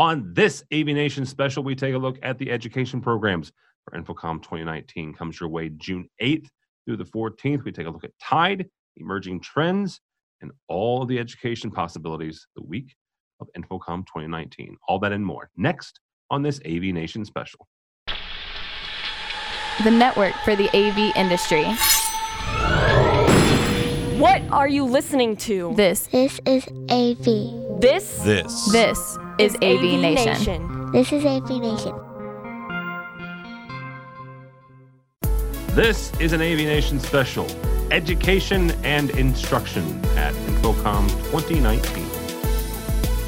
On this AV Nation special, we take a look at the education programs for InfoComm 2019. Comes your way June 8th through the 14th. We take a look at Tide, emerging trends, and all of the education possibilities the week of InfoComm 2019. All that and more next on this AV Nation special. The network for the AV industry. What are you listening to? This This is AV. This This. this is AV, Nation. Nation. This is AV Nation. This is an AV Nation special Education and Instruction at InfoComm 2019.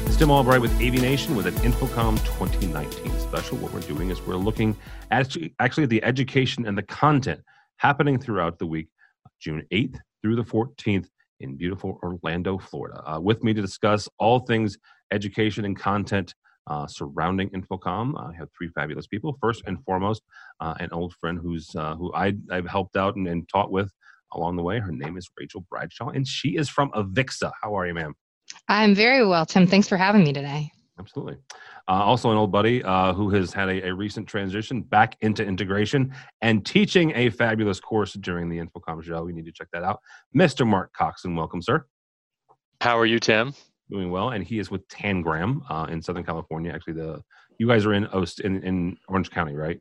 It's Tim Albright with AV Nation with an InfoComm 2019 special. What we're doing is we're looking at actually at the education and the content happening throughout the week, June 8th through the 14th in beautiful Orlando, Florida. Uh, with me to discuss all things education and content uh, surrounding InfoComm. I have three fabulous people. First and foremost, uh, an old friend who's uh, who I, I've helped out and, and taught with along the way. Her name is Rachel Bradshaw, and she is from Avixa. How are you, ma'am? I'm very well, Tim. Thanks for having me today. Absolutely. Uh, also, an old buddy uh, who has had a, a recent transition back into integration and teaching a fabulous course during the InfoComm show. You need to check that out. Mr. Mark Coxon, welcome, sir. How are you, Tim? Doing well, and he is with Tangram uh, in Southern California. Actually, the you guys are in Ost in, in Orange County, right?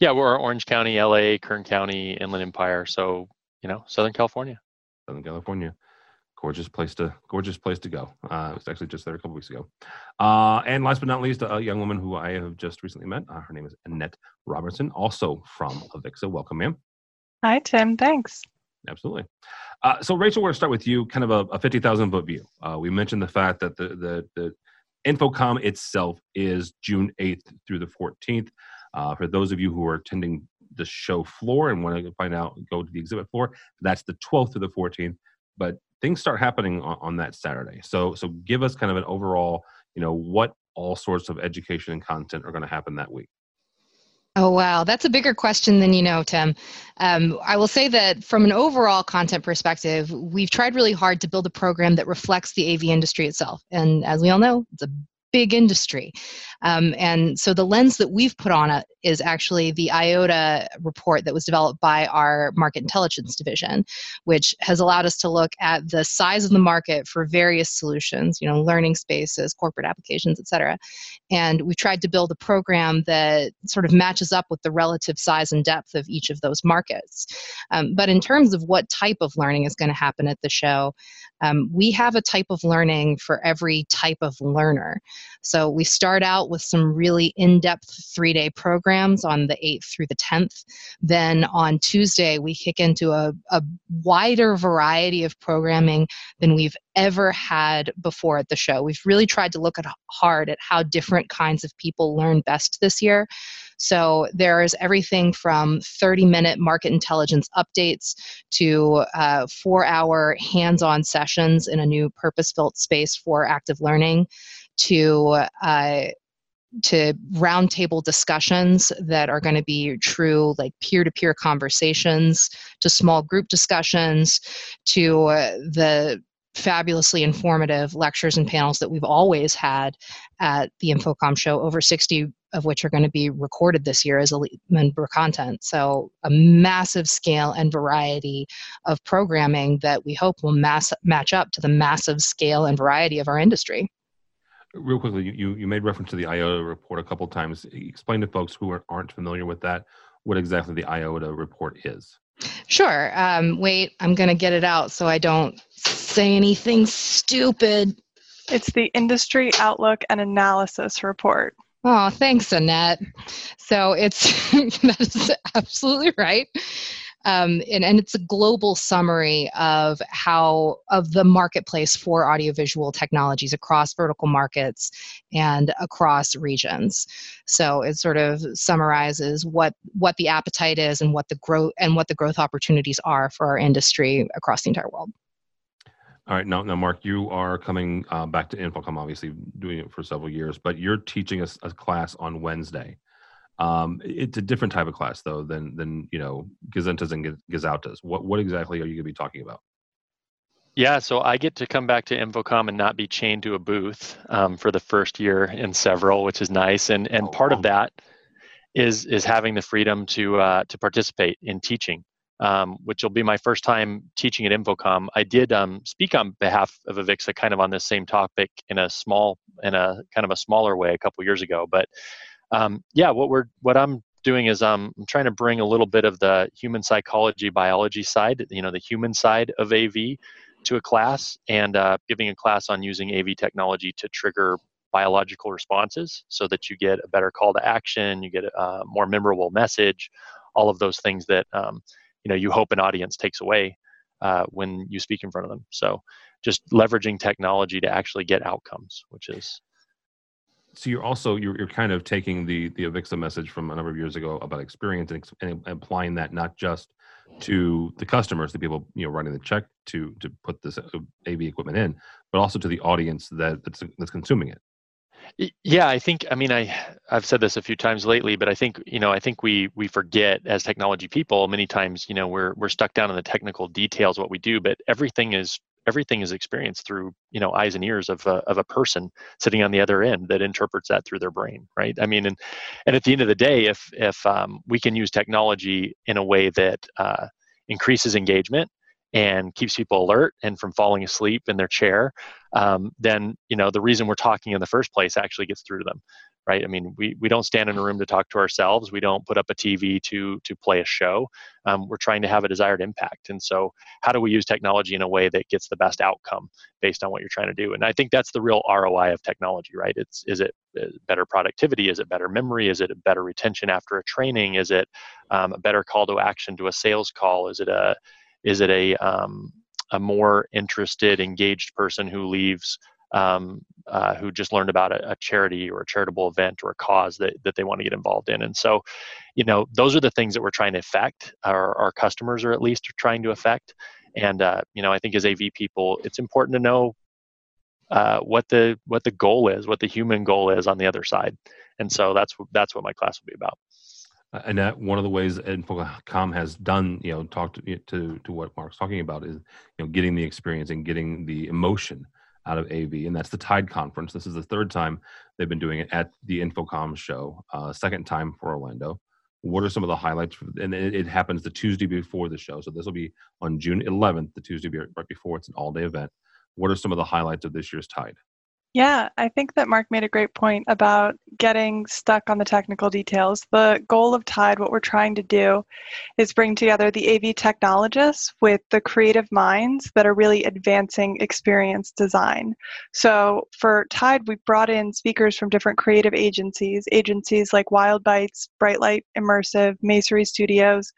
Yeah, we're Orange County, LA, Kern County, Inland Empire. So, you know, Southern California. Southern California. Gorgeous place to gorgeous place to go. Uh, I was actually just there a couple weeks ago. Uh, and last but not least, a young woman who I have just recently met. Uh, her name is Annette Robertson, also from Avixa. Welcome, ma'am. Hi, Tim. Thanks. Absolutely. Uh, so, Rachel, we're going to start with you, kind of a, a 50,000 foot view. Uh, we mentioned the fact that the, the, the InfoComm itself is June 8th through the 14th. Uh, for those of you who are attending the show floor and want to find out, go to the exhibit floor, that's the 12th through the 14th. But things start happening on, on that Saturday. So, so give us kind of an overall, you know, what all sorts of education and content are going to happen that week. Oh, wow. That's a bigger question than you know, Tim. Um, I will say that from an overall content perspective, we've tried really hard to build a program that reflects the AV industry itself. And as we all know, it's a big industry. Um, and so the lens that we've put on it is actually the IOTA report that was developed by our market intelligence division, which has allowed us to look at the size of the market for various solutions, you know, learning spaces, corporate applications, et cetera. And we tried to build a program that sort of matches up with the relative size and depth of each of those markets. Um, but in terms of what type of learning is going to happen at the show, um, we have a type of learning for every type of learner. So we start out with some really in depth three day programs on the 8th through the 10th. Then on Tuesday, we kick into a, a wider variety of programming than we've ever had before at the show. We've really tried to look at hard at how different kinds of people learn best this year. So there's everything from 30 minute market intelligence updates to uh, four hour hands on sessions in a new purpose built space for active learning to uh, to roundtable discussions that are going to be true like peer-to-peer conversations to small group discussions to uh, the fabulously informative lectures and panels that we've always had at the InfoComm show over 60 of which are going to be recorded this year as elite member content so a massive scale and variety of programming that we hope will mass- match up to the massive scale and variety of our industry real quickly, you, you made reference to the IOTA report a couple times. Explain to folks who are, aren't familiar with that what exactly the IOTA report is. Sure. Um, wait, I'm going to get it out so I don't say anything stupid. It's the Industry Outlook and Analysis Report. Oh, thanks, Annette. So it's that is absolutely right. Um, and, and it's a global summary of how of the marketplace for audiovisual technologies across vertical markets and across regions so it sort of summarizes what what the appetite is and what the growth and what the growth opportunities are for our industry across the entire world all right, now, now, Mark, you are coming uh, back to InfoComm, obviously doing it for several years, but you're teaching us a, a class on Wednesday. Um, it's a different type of class though than than you know gazentas and gazautas. What what exactly are you going to be talking about? Yeah, so I get to come back to InfoComm and not be chained to a booth um, for the first year in several, which is nice. And and Oh, part of that is is having the freedom to uh, to participate in teaching, um, which will be my first time teaching at InfoComm. I did um, speak on behalf of Avixa, kind of on this same topic in a small in a kind of a smaller way a couple years ago. But um, yeah, what we're what I'm doing is um, I'm trying to bring a little bit of the human psychology biology side, you know, the human side of AV to a class and uh, giving a class on using AV technology to trigger biological responses so that you get a better call to action, you get a more memorable message, all of those things that um, you know you hope an audience takes away uh, when you speak in front of them. So just leveraging technology to actually get outcomes, which is So you're also you're, you're kind of taking the the Avixa message from a number of years ago about experience and, and applying that not just to the customers, the people you know writing the check to to put this uh, AV equipment in, but also to the audience that that's that's consuming it. Yeah, I think I mean I I've said this a few times lately, but I think you know I think we we forget as technology people many times you know we're we're stuck down in the technical details what we do, but everything is everything is experienced through you know eyes and ears of a, of a person sitting on the other end that interprets that through their brain, right? I mean, and and at the end of the day, if if um, we can use technology in a way that uh, increases engagement and keeps people alert and from falling asleep in their chair um, then you know the reason we're talking in the first place actually gets through to them right? I mean we, we don't stand in a room to talk to ourselves. We don't put up a tv to to play a show. Um, we're trying to have a desired impact. And so how do we use technology in a way that gets the best outcome based on what you're trying to do? And i think that's the real roi of technology right? It's is it uh, better productivity? Is it better memory? Is it a better retention after a training? Is it um, a better call to action to a sales call? Is it a is it a um, a more interested, engaged person who leaves um, uh, who just learned about a, a, charity or a charitable event or a cause that, that they want to get involved in? And so, you know, those are the things that we're trying to affect. Our, our customers are at least trying to affect. And uh, you know, I think as AV people, it's important to know uh, what the what the goal is, what the human goal is on the other side. And so that's that's what my class will be about. And that one of the ways InfoComm has done, you know, talked to, to to what Mark's talking about is, you know, getting the experience and getting the emotion out of AV, and that's the Tide Conference. This is the third time they've been doing it at the InfoComm show, uh, second time for Orlando. What are some of the highlights? And it, it happens the Tuesday before the show, so this will be on June 11th, the Tuesday right before. It's an all-day event. What are some of the highlights of this year's Tide? Yeah, I think that Mark made a great point about getting stuck on the technical details. The goal of Tide, what we're trying to do, is bring together the AV technologists with the creative minds that are really advancing experience design. So for Tide, we brought in speakers from different creative agencies, agencies like Wildbytes, Brightlight Immersive, Masonry Studios.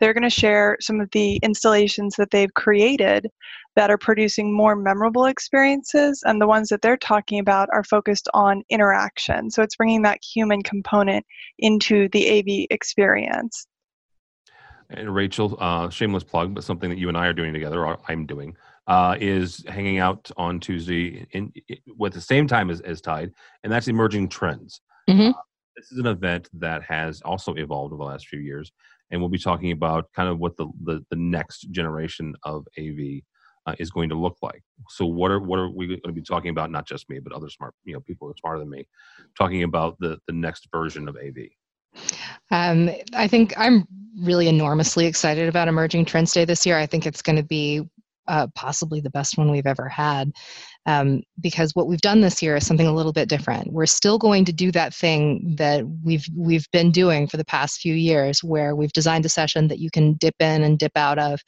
They're going to share some of the installations that they've created that are producing more memorable experiences and the ones that they're talking about are focused on interaction. So it's bringing that human component into the av experience. And rachel uh, shameless plug but something that you and i are doing together or i'm doing uh, is hanging out on tuesday in, in, with the same time as, as tide and that's emerging trends. Mm-hmm. uh, this is an event that has also evolved over the last few years and we'll be talking about kind of what the, the, the next generation of av uh, is going to look like. So what are what are we going to be talking about? Not just me, but other smart you know people are smarter than me, talking about the the next version of AV. Um, I think I'm really enormously excited about Emerging Trends Day this year. I think it's going to be uh, possibly the best one we've ever had. Um, because what we've done this year is something a little bit different. We're still going to do that thing that we've we've been doing for the past few years, where we've designed a session that you can dip in and dip out of,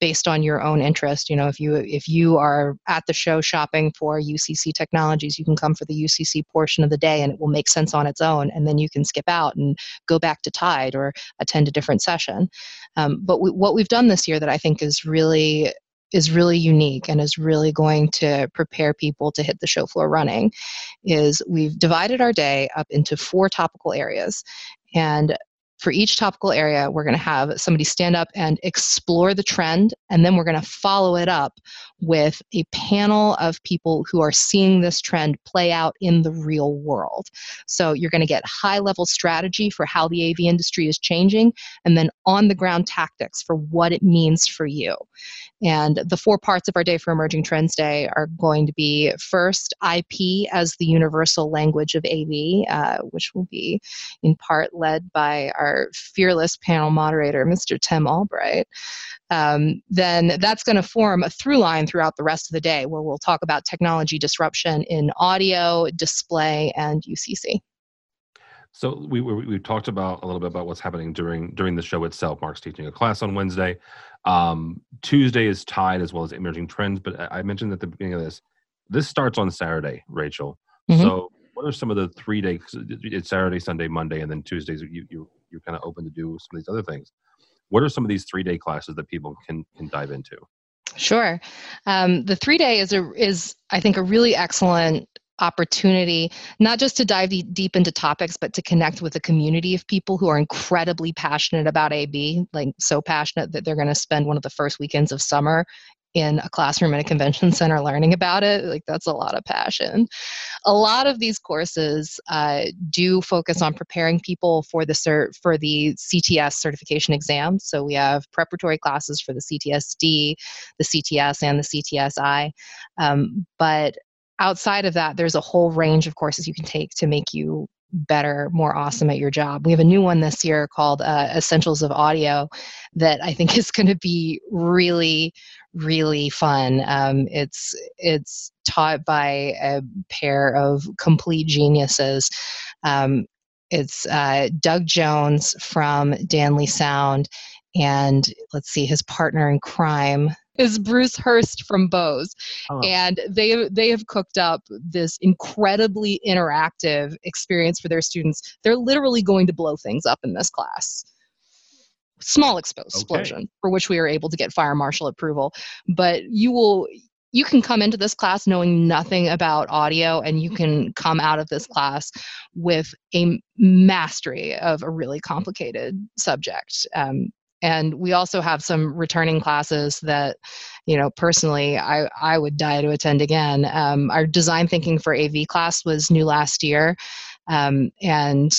based on your own interest. You know, if you if you are at the show shopping for UCC technologies, you can come for the UCC portion of the day, and it will make sense on its own, and then you can skip out and go back to Tide or attend a different session. Um, but we, what we've done this year that I think is really is really unique and is really going to prepare people to hit the show floor running is we've divided our day up into four topical areas. And for each topical area, we're going to have somebody stand up and explore the trend, and then we're going to follow it up with a panel of people who are seeing this trend play out in the real world. So you're going to get high level strategy for how the AV industry is changing, and then on the ground tactics for what it means for you. And the four parts of our Day for Emerging Trends Day are going to be first, IP as the universal language of AV, uh, which will be in part led by our fearless panel moderator, Mr. Tim Albright. Um, then that's going to form a through line throughout the rest of the day where we'll talk about technology disruption in audio, display, and UCC. So we, we we talked about a little bit about what's happening during during the show itself. Mark's teaching a class on Wednesday. Um, Tuesday is Tide as well as emerging trends. But I mentioned at the beginning of this, this starts on Saturday, Rachel. Mm-hmm. So what are some of the three days? It's Saturday, Sunday, Monday, and then Tuesdays. You you you're kind of open to do some of these other things. What are some of these three day classes that people can can dive into? Sure, um, the three day is a is I think a really excellent opportunity not just to dive deep into topics but to connect with a community of people who are incredibly passionate about AV like so passionate that they're going to spend one of the first weekends of summer in a classroom in a convention center learning about it like that's a lot of passion. A lot of these courses uh, do focus on preparing people for the cert for the cts certification exam. So we have preparatory classes for the ctsd the cts and the ctsi um, but outside of that there's a whole range of courses you can take to make you better, more awesome at your job. We have a new one this year called uh, Essentials of Audio that I think is going to be really, really fun. Um, it's it's taught by a pair of complete geniuses. Um, it's uh, Doug Jones from Danley Sound, and let's see, his partner in crime is Bruce Hurst from Bose, oh. and they they have cooked up this incredibly interactive experience for their students. They're literally going to blow things up in this class small exposed explosion okay. for which we are able to get fire marshal approval. But you will you can come into this class knowing nothing about audio and you can come out of this class with a mastery of a really complicated subject. Um, and we also have some returning classes that you know personally i, I would die to attend again. Um, our design thinking for av class was new last year. Um, and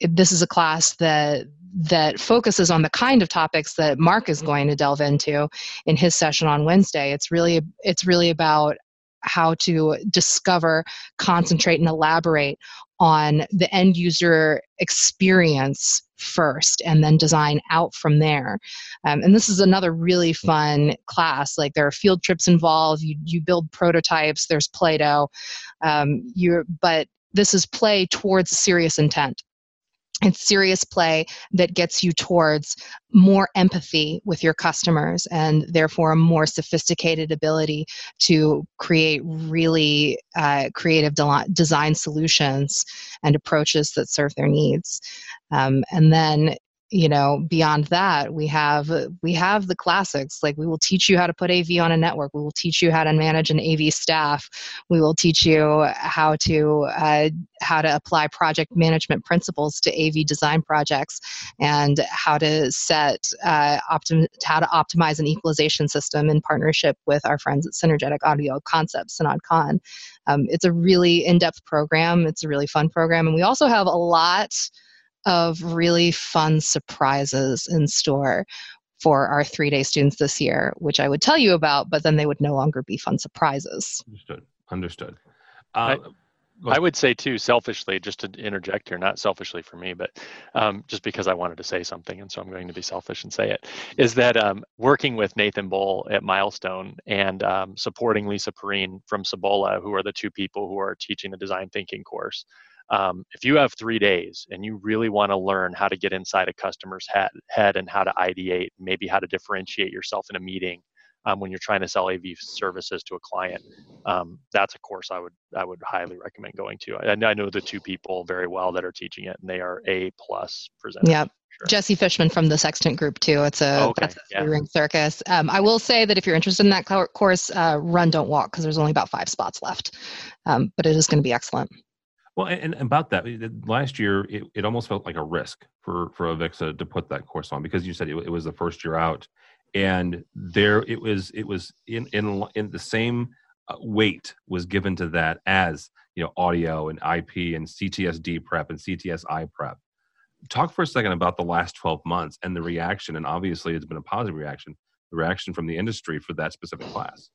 this is a class that that focuses on the kind of topics that Mark is going to delve into in his session on Wednesday. It's really it's really about how to discover, concentrate, and elaborate on the end user experience first and then design out from there. Um, and this is another really fun class. Like there are field trips involved. You, you build prototypes. There's play-doh. Um, you but this is play towards serious intent it's serious play that gets you towards more empathy with your customers and therefore a more sophisticated ability to create really uh, creative de- design solutions and approaches that serve their needs. Um, and then you know beyond that we have we have the classics like we will teach you how to put av on a network we will teach you how to manage an av staff we will teach you how to uh, how to apply project management principles to av design projects and how to set uh, optim- how to optimize an equalization system in partnership with our friends at synergetic audio concepts and OdCon. Um, it's a really in-depth program it's a really fun program and we also have a lot of really fun surprises in store for our three day students this year, which I would tell you about, but then they would no longer be fun surprises. Understood. Understood. Uh, I, I, would say, too, selfishly, just to interject here, not selfishly for me, but um, just because I wanted to say something, and so I'm going to be selfish and say it, is that um, working with Nathan Bull at Milestone and um, supporting Lisa Perrine from Cibola, who are the two people who are teaching the design thinking course, um, if you have three days and you really want to learn how to get inside a customer's head, head and how to ideate, maybe how to differentiate yourself in a meeting um, when you're trying to sell AV services to a client, um, that's a course I would I would highly recommend going to. I, I know the two people very well that are teaching it, and they are a plus presenters. Yep. Sure. Jesse Fishman from the Sextant Group too. It's a okay. that's a yeah. ring circus. Um, I will say that if you're interested in that course, uh, run don't walk because there's only about five spots left, um, but it is going to be excellent. Well, and, and about that, last year it, it almost felt like a risk for for Avixa to put that course on because you said it, it was the first year out, and there it was it was in in in the same uh, weight was given to that as you know audio and IP and CTSD prep and CTSI prep. Talk for a second about the last 12 months and the reaction, and obviously it's been a positive reaction, the reaction from the industry for that specific class.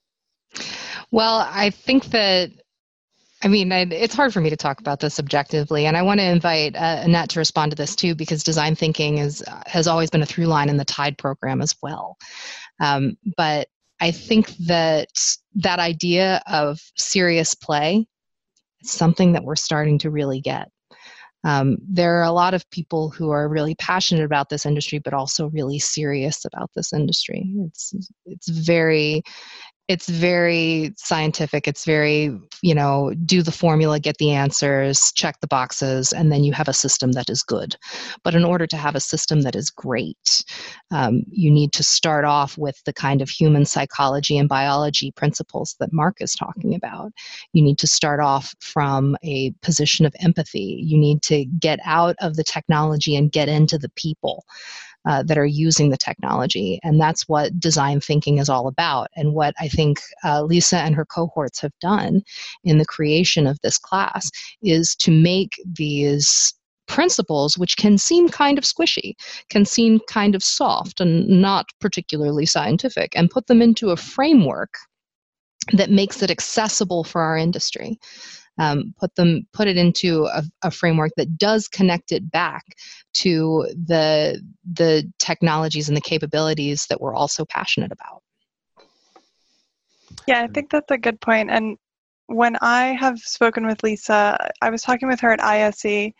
Well, I think that I mean, it's hard for me to talk about this objectively, and I want to invite uh, Annette to respond to this too, because design thinking is has always been a through line in the Tide program as well. Um, but I think that that idea of serious play is something that we're starting to really get. Um, there are a lot of people who are really passionate about this industry, but also really serious about this industry. It's it's very it's very scientific. It's very you know do the formula get the answers check the boxes and then you have a system that is good. But in order to have a system that is great um, you need to start off with the kind of human psychology and biology principles that mark is talking about. You need to start off from a position of empathy. You need to get out of the technology and get into the people uh, that are using the technology. And that's what design thinking is all about. And what I think uh, Lisa and her cohorts have done in the creation of this class is to make these principles, which can seem kind of squishy, can seem kind of soft and not particularly scientific, and put them into a framework that makes it accessible for our industry um, put them put it into a, a, framework that does connect it back to the the technologies and the capabilities that we're also passionate about. Yeah i think that's a good point. And when i have spoken with lisa i was talking with her at ise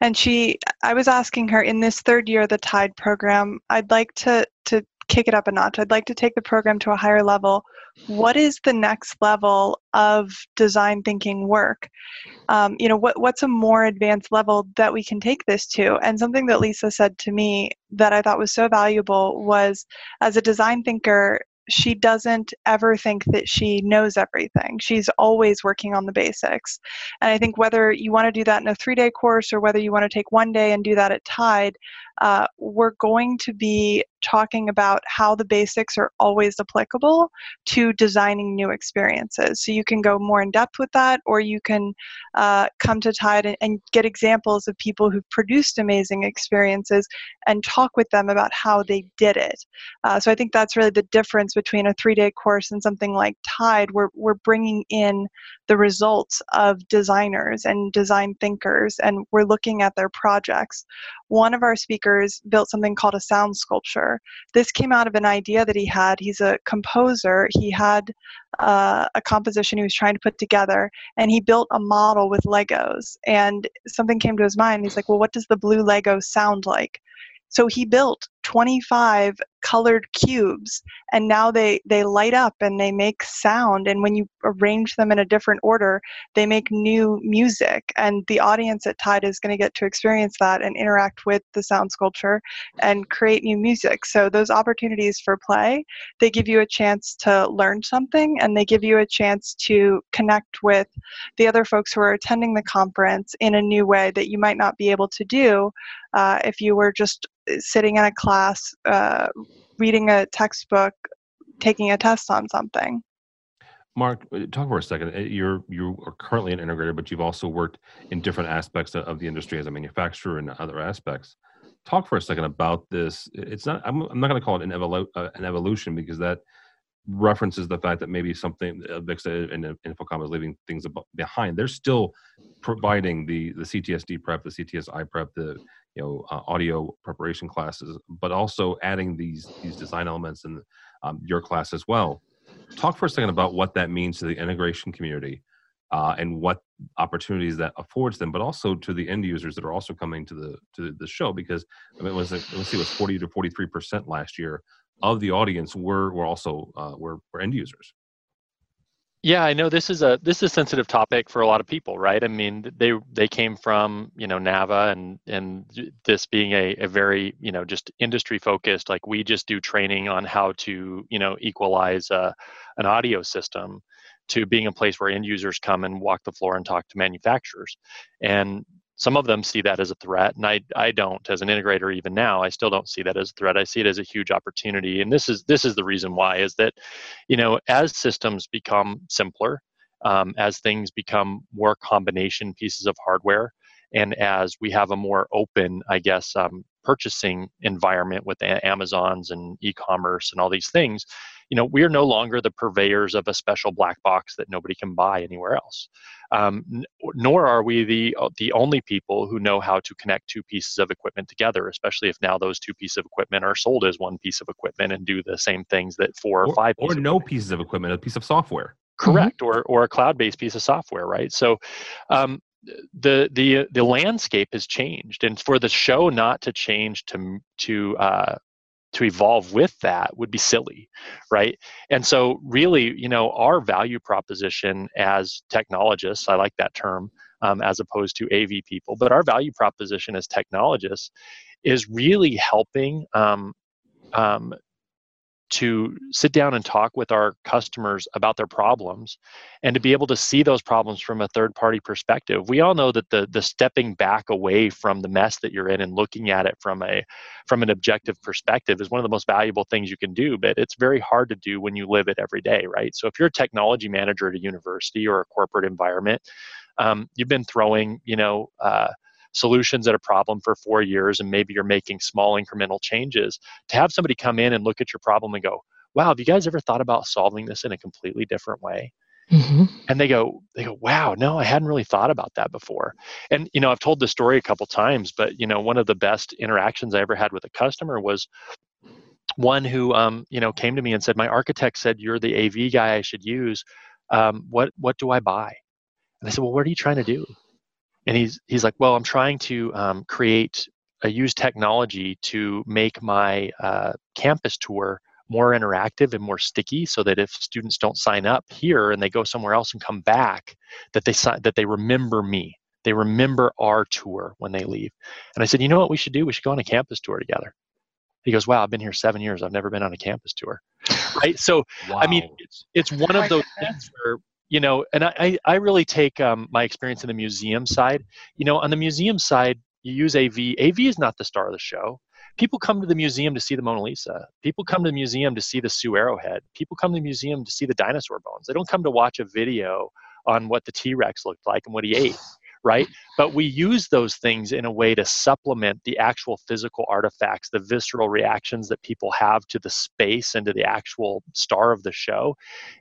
and she i was asking her in this third year of the tide program i'd like to to kick it up a notch i'd like to take the program to a higher level what is the next level of design thinking work um, you know what, what's a more advanced level that we can take this to and something that lisa said to me that i thought was so valuable was as a design thinker she doesn't ever think that she knows everything. She's always working on the basics. And I think whether you want to do that in a three day course or whether you want to take one day and do that at Tide, uh, we're going to be talking about how the basics are always applicable to designing new experiences. So you can go more in depth with that, or you can uh, come to Tide and, and, get examples of people who've produced amazing experiences and talk with them about how they did it. Uh, so I think that's really the difference between a three day course and something like Tide. We're, we're bringing in the results of designers and design thinkers, and we're looking at their projects. One of our speakers built something called a sound sculpture. This came out of an idea that he had. He's a composer. He had uh, a composition he was trying to put together, and he built a model with Legos. And something came to his mind. He's like, Well, what does the blue Lego sound like? So he built 25 colored cubes and now they they light up and they make sound and when you arrange them in a different order they make new music and the audience at tide is going to get to experience that and interact with the sound sculpture and create new music. So those opportunities for play they give you a chance to learn something and they give you a chance to connect with the other folks who are attending the conference in a new way that you might not be able to do uh, if you were just sitting in a class, uh, reading a textbook, taking a test on something. Mark, uh, talk for a second. Uh, you're you are currently an integrator, but you've also worked in different aspects of the industry as a manufacturer and other aspects. Talk for a second about this. It's not. I'm, I'm not going to call it an, evolu- uh, an evolution because that references the fact that maybe something uh, Avixa and InfoComm is leaving things behind. They're still providing the the CTSD prep, the CTSI prep, the you know uh, audio preparation classes, but also adding these these design elements in um, your class as well. Talk for a second about what that means to the integration community uh, and what opportunities that affords them, but also to the end users that are also coming to the to the show because I mean, it was let's see, it was forty to forty three percent last year of the audience were were also uh, were, were end users. Yeah, I know this is a this is a sensitive topic for a lot of people, right? I mean, they they came from you know NAVA and and this being a, a very you know just industry focused. Like we just do training on how to you know equalize uh, an audio system to being a place where end users come and walk the floor and talk to manufacturers. And some of them see that as a threat, and I, I don't as an integrator even now. I still don't see that as a threat. I see it as a huge opportunity, and this is this is the reason why is that, you know, as systems become simpler, um, as things become more combination pieces of hardware, and as we have a more open, I guess, um, purchasing environment with Amazons and e-commerce and all these things, you know, we are no longer the purveyors of a special black box that nobody can buy anywhere else. Um, n- nor are we the uh, the only people who know how to connect two pieces of equipment together, especially if now those two pieces of equipment are sold as one piece of equipment and do the same things that four or, or five or no pieces of equipment, a piece of software. Correct, mm-hmm. or or a cloud-based piece of software, right? So, um, the the the landscape has changed, and for the show not to change to to uh, to evolve with that would be silly, right? And so, really, you know, our value proposition as technologists, I like that term, um, as opposed to AV people, but our value proposition as technologists is really helping um, um, to sit down and talk with our customers about their problems and to be able to see those problems from a third party perspective. We all know that the the stepping back away from the mess that you're in and looking at it from a from an objective perspective is one of the most valuable things you can do but it's very hard to do when you live it every day right? So if you're a technology manager at a university or a corporate environment um, you've been throwing you know uh, solutions at a problem for four years and maybe you're making small incremental changes to have somebody come in and look at your problem and go wow have you guys ever thought about solving this in a completely different way? Mm-hmm. and they go they go wow no i hadn't really thought about that before. And you know i've told this story a couple times but you know one of the best interactions i ever had with a customer was one who um, you know came to me and said my architect said you're the av guy i should use. Um, what what do i buy? And i said well what are you trying to do and he's he's like, well, I'm trying to um, create a use technology to make my uh, campus tour more interactive and more sticky, so that if students don't sign up here and they go somewhere else and come back, that they that they remember me. They remember our tour when they leave. And I said, you know what we should do? We should go on a campus tour together. He goes, wow, I've been here seven years. I've never been on a campus tour. Right. So, wow. I mean, it's, it's one of those things where you know, and I, I really take um, my experience in the museum side. You know, on the museum side, you use AV. AV is not the star of the show. People come to the museum to see the Mona Lisa. People come to the museum to see the Sioux Arrowhead. People come to the museum to see the dinosaur bones. They don't come to watch a video on what the T Rex looked like and what he ate right? But we use those things in a way to supplement the actual physical artifacts, the visceral reactions that people have to the space and to the actual star of the show.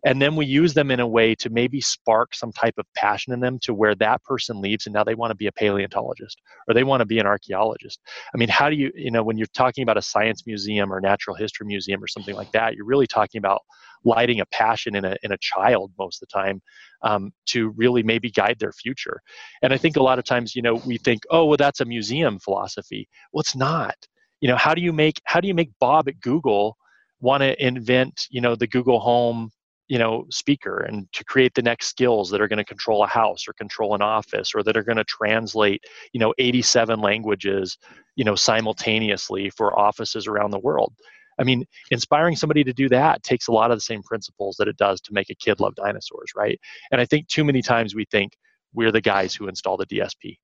And then we use them in a way to maybe spark some type of passion in them to where that person leaves and now they want to be a paleontologist or they want to be an archaeologist. I mean, how do you, you know, when you're talking about a science museum or natural history museum or something like that, you're really talking about lighting a passion in a in a child most of the time um, to really maybe guide their future. And I think a lot of times, you know, we think, oh, well, that's a museum philosophy. Well, it's not. You know, how do you make how do you make Bob at Google want to invent, you know, the Google Home you know speaker and to create the next skills that are going to control a house or control an office or that are going to translate you know 87 languages you know simultaneously for offices around the world I mean, inspiring somebody to do that takes a lot of the same principles that it does to make a kid love dinosaurs, right? And I think too many times we think we're the guys who install the DSP,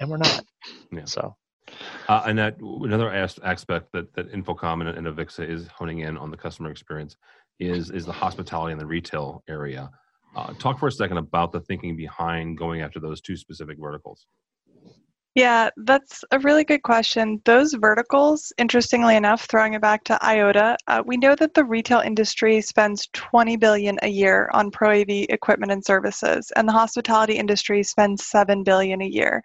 and we're not. Yeah. So. Uh, and that another aspect that, that InfoComm and, and Avixa is honing in on the customer experience is is the hospitality and the retail area. Uh, talk for a second about the thinking behind going after those two specific verticals. Yeah, that's a really good question. Those verticals, interestingly enough, throwing it back to IOTA, uh, we know that the retail industry spends 20 billion a year on Pro AV equipment and services, and the hospitality industry spends 7 billion a year.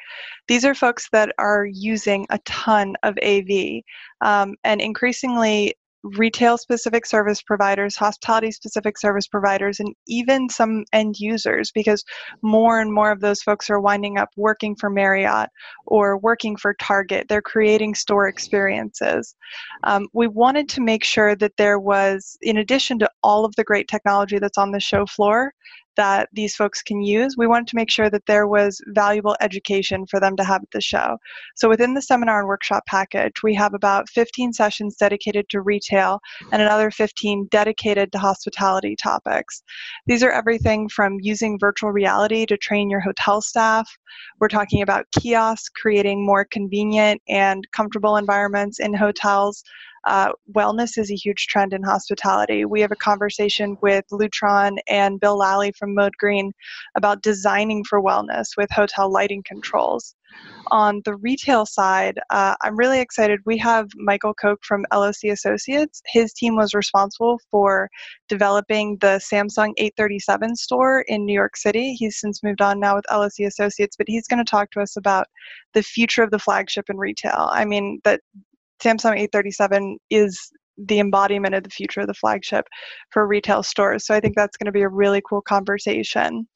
These are folks that are using a ton of AV, um, and increasingly retail specific service providers, hospitality specific service providers, and even some end users because more and more of those folks are winding up working for Marriott or working for Target. They're creating store experiences. Um, we wanted to make sure that there was, in addition to all of the great technology that's on the show floor, that these folks can use, we wanted to make sure that there was valuable education for them to have at the show. So within the seminar and workshop package, we have about 15 sessions dedicated to retail and another 15 dedicated to hospitality topics. These are everything from using virtual reality to train your hotel staff. We're talking about kiosks, creating more convenient and comfortable environments in hotels uh, wellness is a huge trend in hospitality. We have a conversation with Lutron and Bill Lally from Mode Green about designing for wellness with hotel lighting controls. On the retail side, uh, I'm really excited. We have Michael Koch from LOC Associates. His team was responsible for developing the Samsung 837 store in New York City. He's since moved on now with LOC Associates, but he's going to talk to us about the future of the flagship in retail. I mean, that Samsung 837 is the embodiment of the future of the flagship for retail stores. So I think that's going to be a really cool conversation.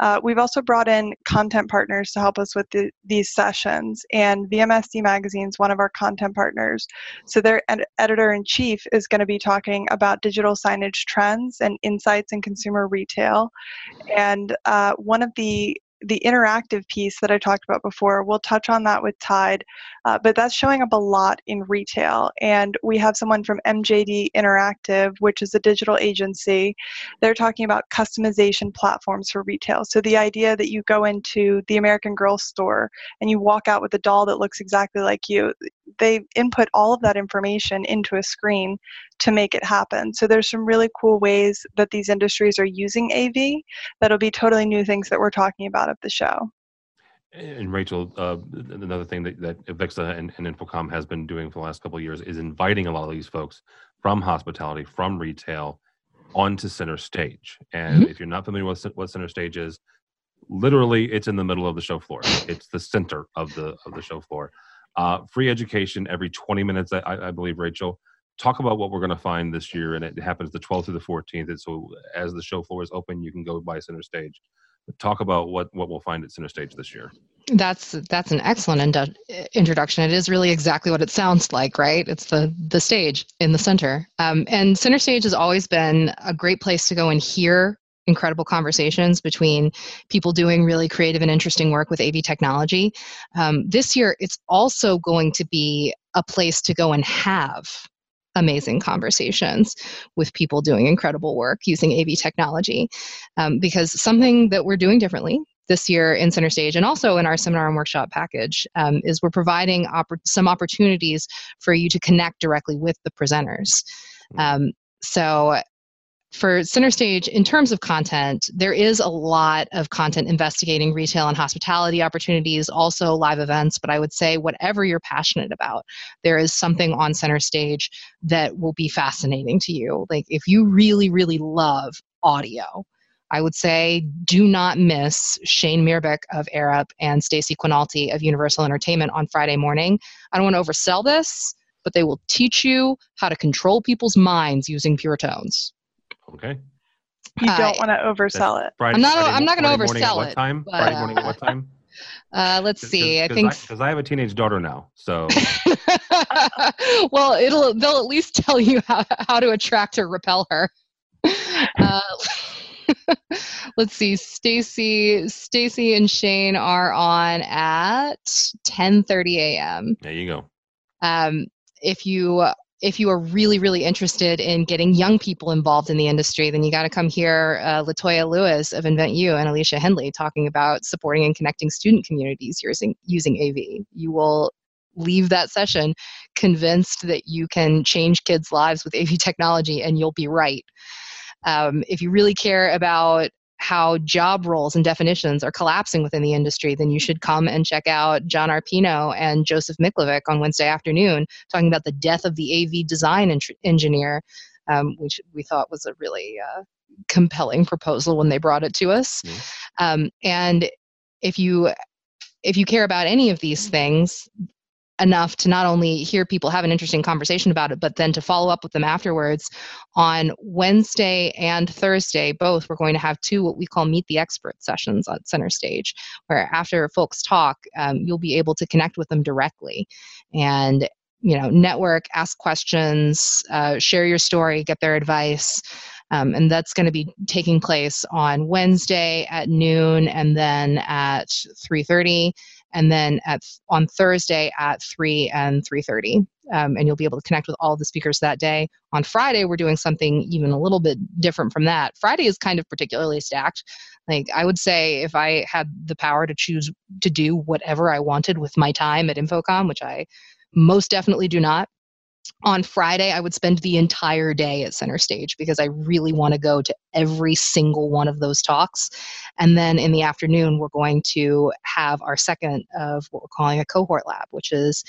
Uh, we've also brought in content partners to help us with the, these sessions, and VMSD Magazine is one of our content partners. So their ed- editor in chief is going to be talking about digital signage trends and insights in consumer retail. And uh, one of the the interactive piece that I talked about before, we'll touch on that with Tide, uh, but that's showing up a lot in retail. And we have someone from MJD Interactive, which is a digital agency. They're talking about customization platforms for retail. So the idea that you go into the American Girl store and you walk out with a doll that looks exactly like you, they input all of that information into a screen to make it happen. So there's some really cool ways that these industries are using AV that'll be totally new things that we're talking about at the show. And Rachel, uh, another thing that, that Avixa and, and InfoComm has been doing for the last couple of years is inviting a lot of these folks from hospitality, from retail, onto center stage. And mm-hmm. if you're not familiar with what center stage is, literally it's in the middle of the show floor. It's the center of the of the show floor. Uh, free education every 20 minutes, I, I believe, Rachel. Talk about what we're going to find this year, and it happens the 12th through the 14th. And so, as the show floor is open, you can go by center stage. But talk about what what we'll find at center stage this year. That's that's an excellent indu- introduction. It is really exactly what it sounds like, right? It's the the stage in the center, um, and center stage has always been a great place to go and hear incredible conversations between people doing really creative and interesting work with AV technology. Um, this year, it's also going to be a place to go and have amazing conversations with people doing incredible work using AV technology. Um, because something that we're doing differently this year in Center Stage and also in our seminar and workshop package um, is we're providing oppor- some opportunities for you to connect directly with the presenters. Hmm. Um, so for center stage in terms of content there is a lot of content investigating retail and hospitality opportunities also live events but i would say whatever you're passionate about there is something on center stage that will be fascinating to you like if you really really love audio I would say do not miss Shane Myrbeck of Arup and Stacy Quinalty of Universal Entertainment on Friday morning. I don't want to oversell this, but they will teach you how to control people's minds using pure tones. Okay. You don't want to oversell it. Friday, I'm not. Friday, I'm not going to oversell what it. Time? But, Friday morning at what time? Uh, let's Cause, see. Cause, I think because I, I, have a teenage daughter now, so. well, it'll they'll at least tell you how, how to attract or repel her. Uh, let's see. Stacy, Stacy, and Shane are on at 10:30 a.m. There you go. Um, if you if you are really, really interested in getting young people involved in the industry, then you got to come hear uh, Latoya Lewis of Invent You and Alicia Hendley talking about supporting and connecting student communities using, using AV. You will leave that session convinced that you can change kids' lives with AV technology, and you'll be right. Um, if you really care about how job roles and definitions are collapsing within the industry, then you should come and check out John Arpino and Joseph Miklovic on Wednesday afternoon talking about the death of the AV design engineer, um, which we thought was a really uh, compelling proposal when they brought it to us. Mm-hmm. Um, and if you if you care about any of these things, enough to not only hear people have an interesting conversation about it, but then to follow up with them afterwards on Wednesday and Thursday, both, we're going to have two what we call Meet the Expert sessions on center stage, where after folks talk, um, you'll be able to connect with them directly and you know network ask questions uh, share your story get their advice. Um, and that's going to be taking place on Wednesday at noon and then at 3.30 and then at on Thursday at 3 and 3.30. Um, and you'll be able to connect with all the speakers that day. On Friday, we're doing something even a little bit different from that. Friday is kind of particularly stacked. Like I would say, if I had the power to choose to do whatever I wanted with my time at InfoComm, which I most definitely do not, on Friday, I would spend the entire day at center stage because I really want to go to every single one of those talks. And then in the afternoon, we're going to have our second of what we're calling a cohort lab, which is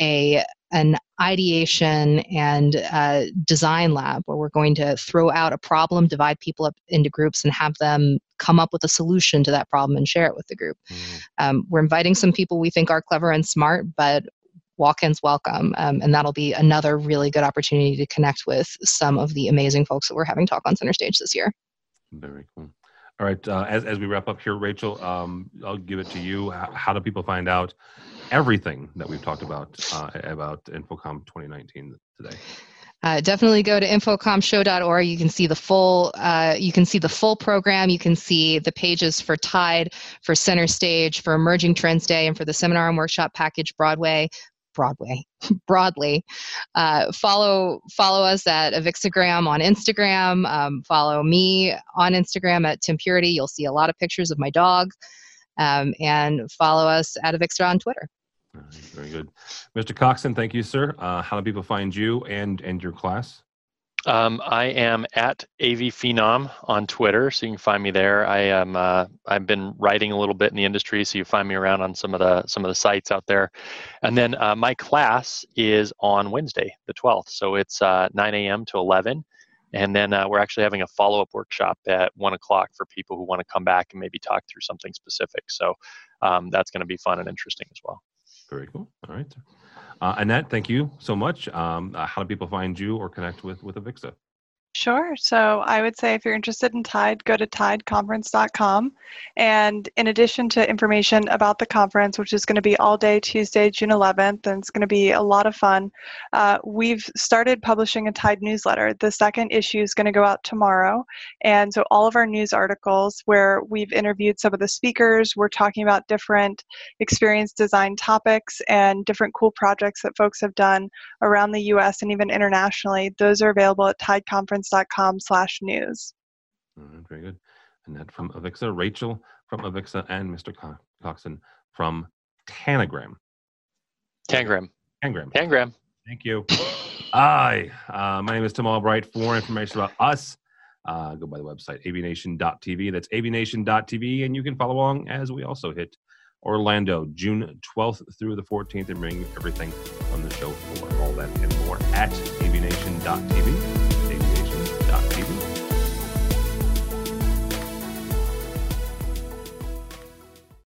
a an ideation and uh, design lab where we're going to throw out a problem, divide people up into groups, and have them come up with a solution to that problem and share it with the group. Mm. Um, we're inviting some people we think are clever and smart, but walk-ins welcome um, and that'll be another really good opportunity to connect with some of the amazing folks that we're having talk on center stage this year very cool all right uh, as, as we wrap up here rachel um, i'll give it to you how, how, do people find out everything that we've talked about uh, about InfoComm 2019 today uh, definitely go to infocommshow.org. You can see the full. Uh, you can see the full program. You can see the pages for Tide, for Center Stage, for Emerging Trends Day, and for the seminar and workshop package Broadway. Broadway broadly. Uh, follow follow us at Avixagram on Instagram. Um, follow me on Instagram at Tim Purity. You'll see a lot of pictures of my dog. Um, and follow us at Avixtra on Twitter. very good, Mr. Coxon. Thank you, sir. Uh, how do people find you and and your class? Um, I am at AV Phenom on Twitter, so you can find me there. I am uh, I've been writing a little bit in the industry, so you find me around on some of the some of the sites out there. And then uh, my class is on Wednesday, the 12th, so it's uh, 9 a.m. to 11. And then uh, we're actually having a follow up workshop at one o'clock for people who want to come back and maybe talk through something specific. So um, that's going to be fun and interesting as well. Very cool. All right. Uh, Annette, thank you so much. Um, uh, how do people find you or connect with with Avixa? Sure. So I would say if you're interested in Tide, go to tideconference.com. And in addition to information about the conference, which is going to be all day Tuesday, June 11th, and it's going to be a lot of fun, uh, we've started publishing a Tide newsletter. The second issue is going to go out tomorrow. And so all of our news articles where we've interviewed some of the speakers, we're talking about different experience design topics and different cool projects that folks have done around the US and even internationally, those are available at tideconference conference.com slash news. Right, very good. Annette from Avixa, Rachel from Avixa, and Mr. Co- Coxon from Tanagram. Tangram. Tangram. Tangram. Thank you. Hi, uh, my name is Tim Albright. For more information about us, uh, go by the website avnation.tv. That's avnation.tv, and you can follow along as we also hit Orlando, June 12th through the 14th, and bring everything on the show for all that and more at avnation.tv.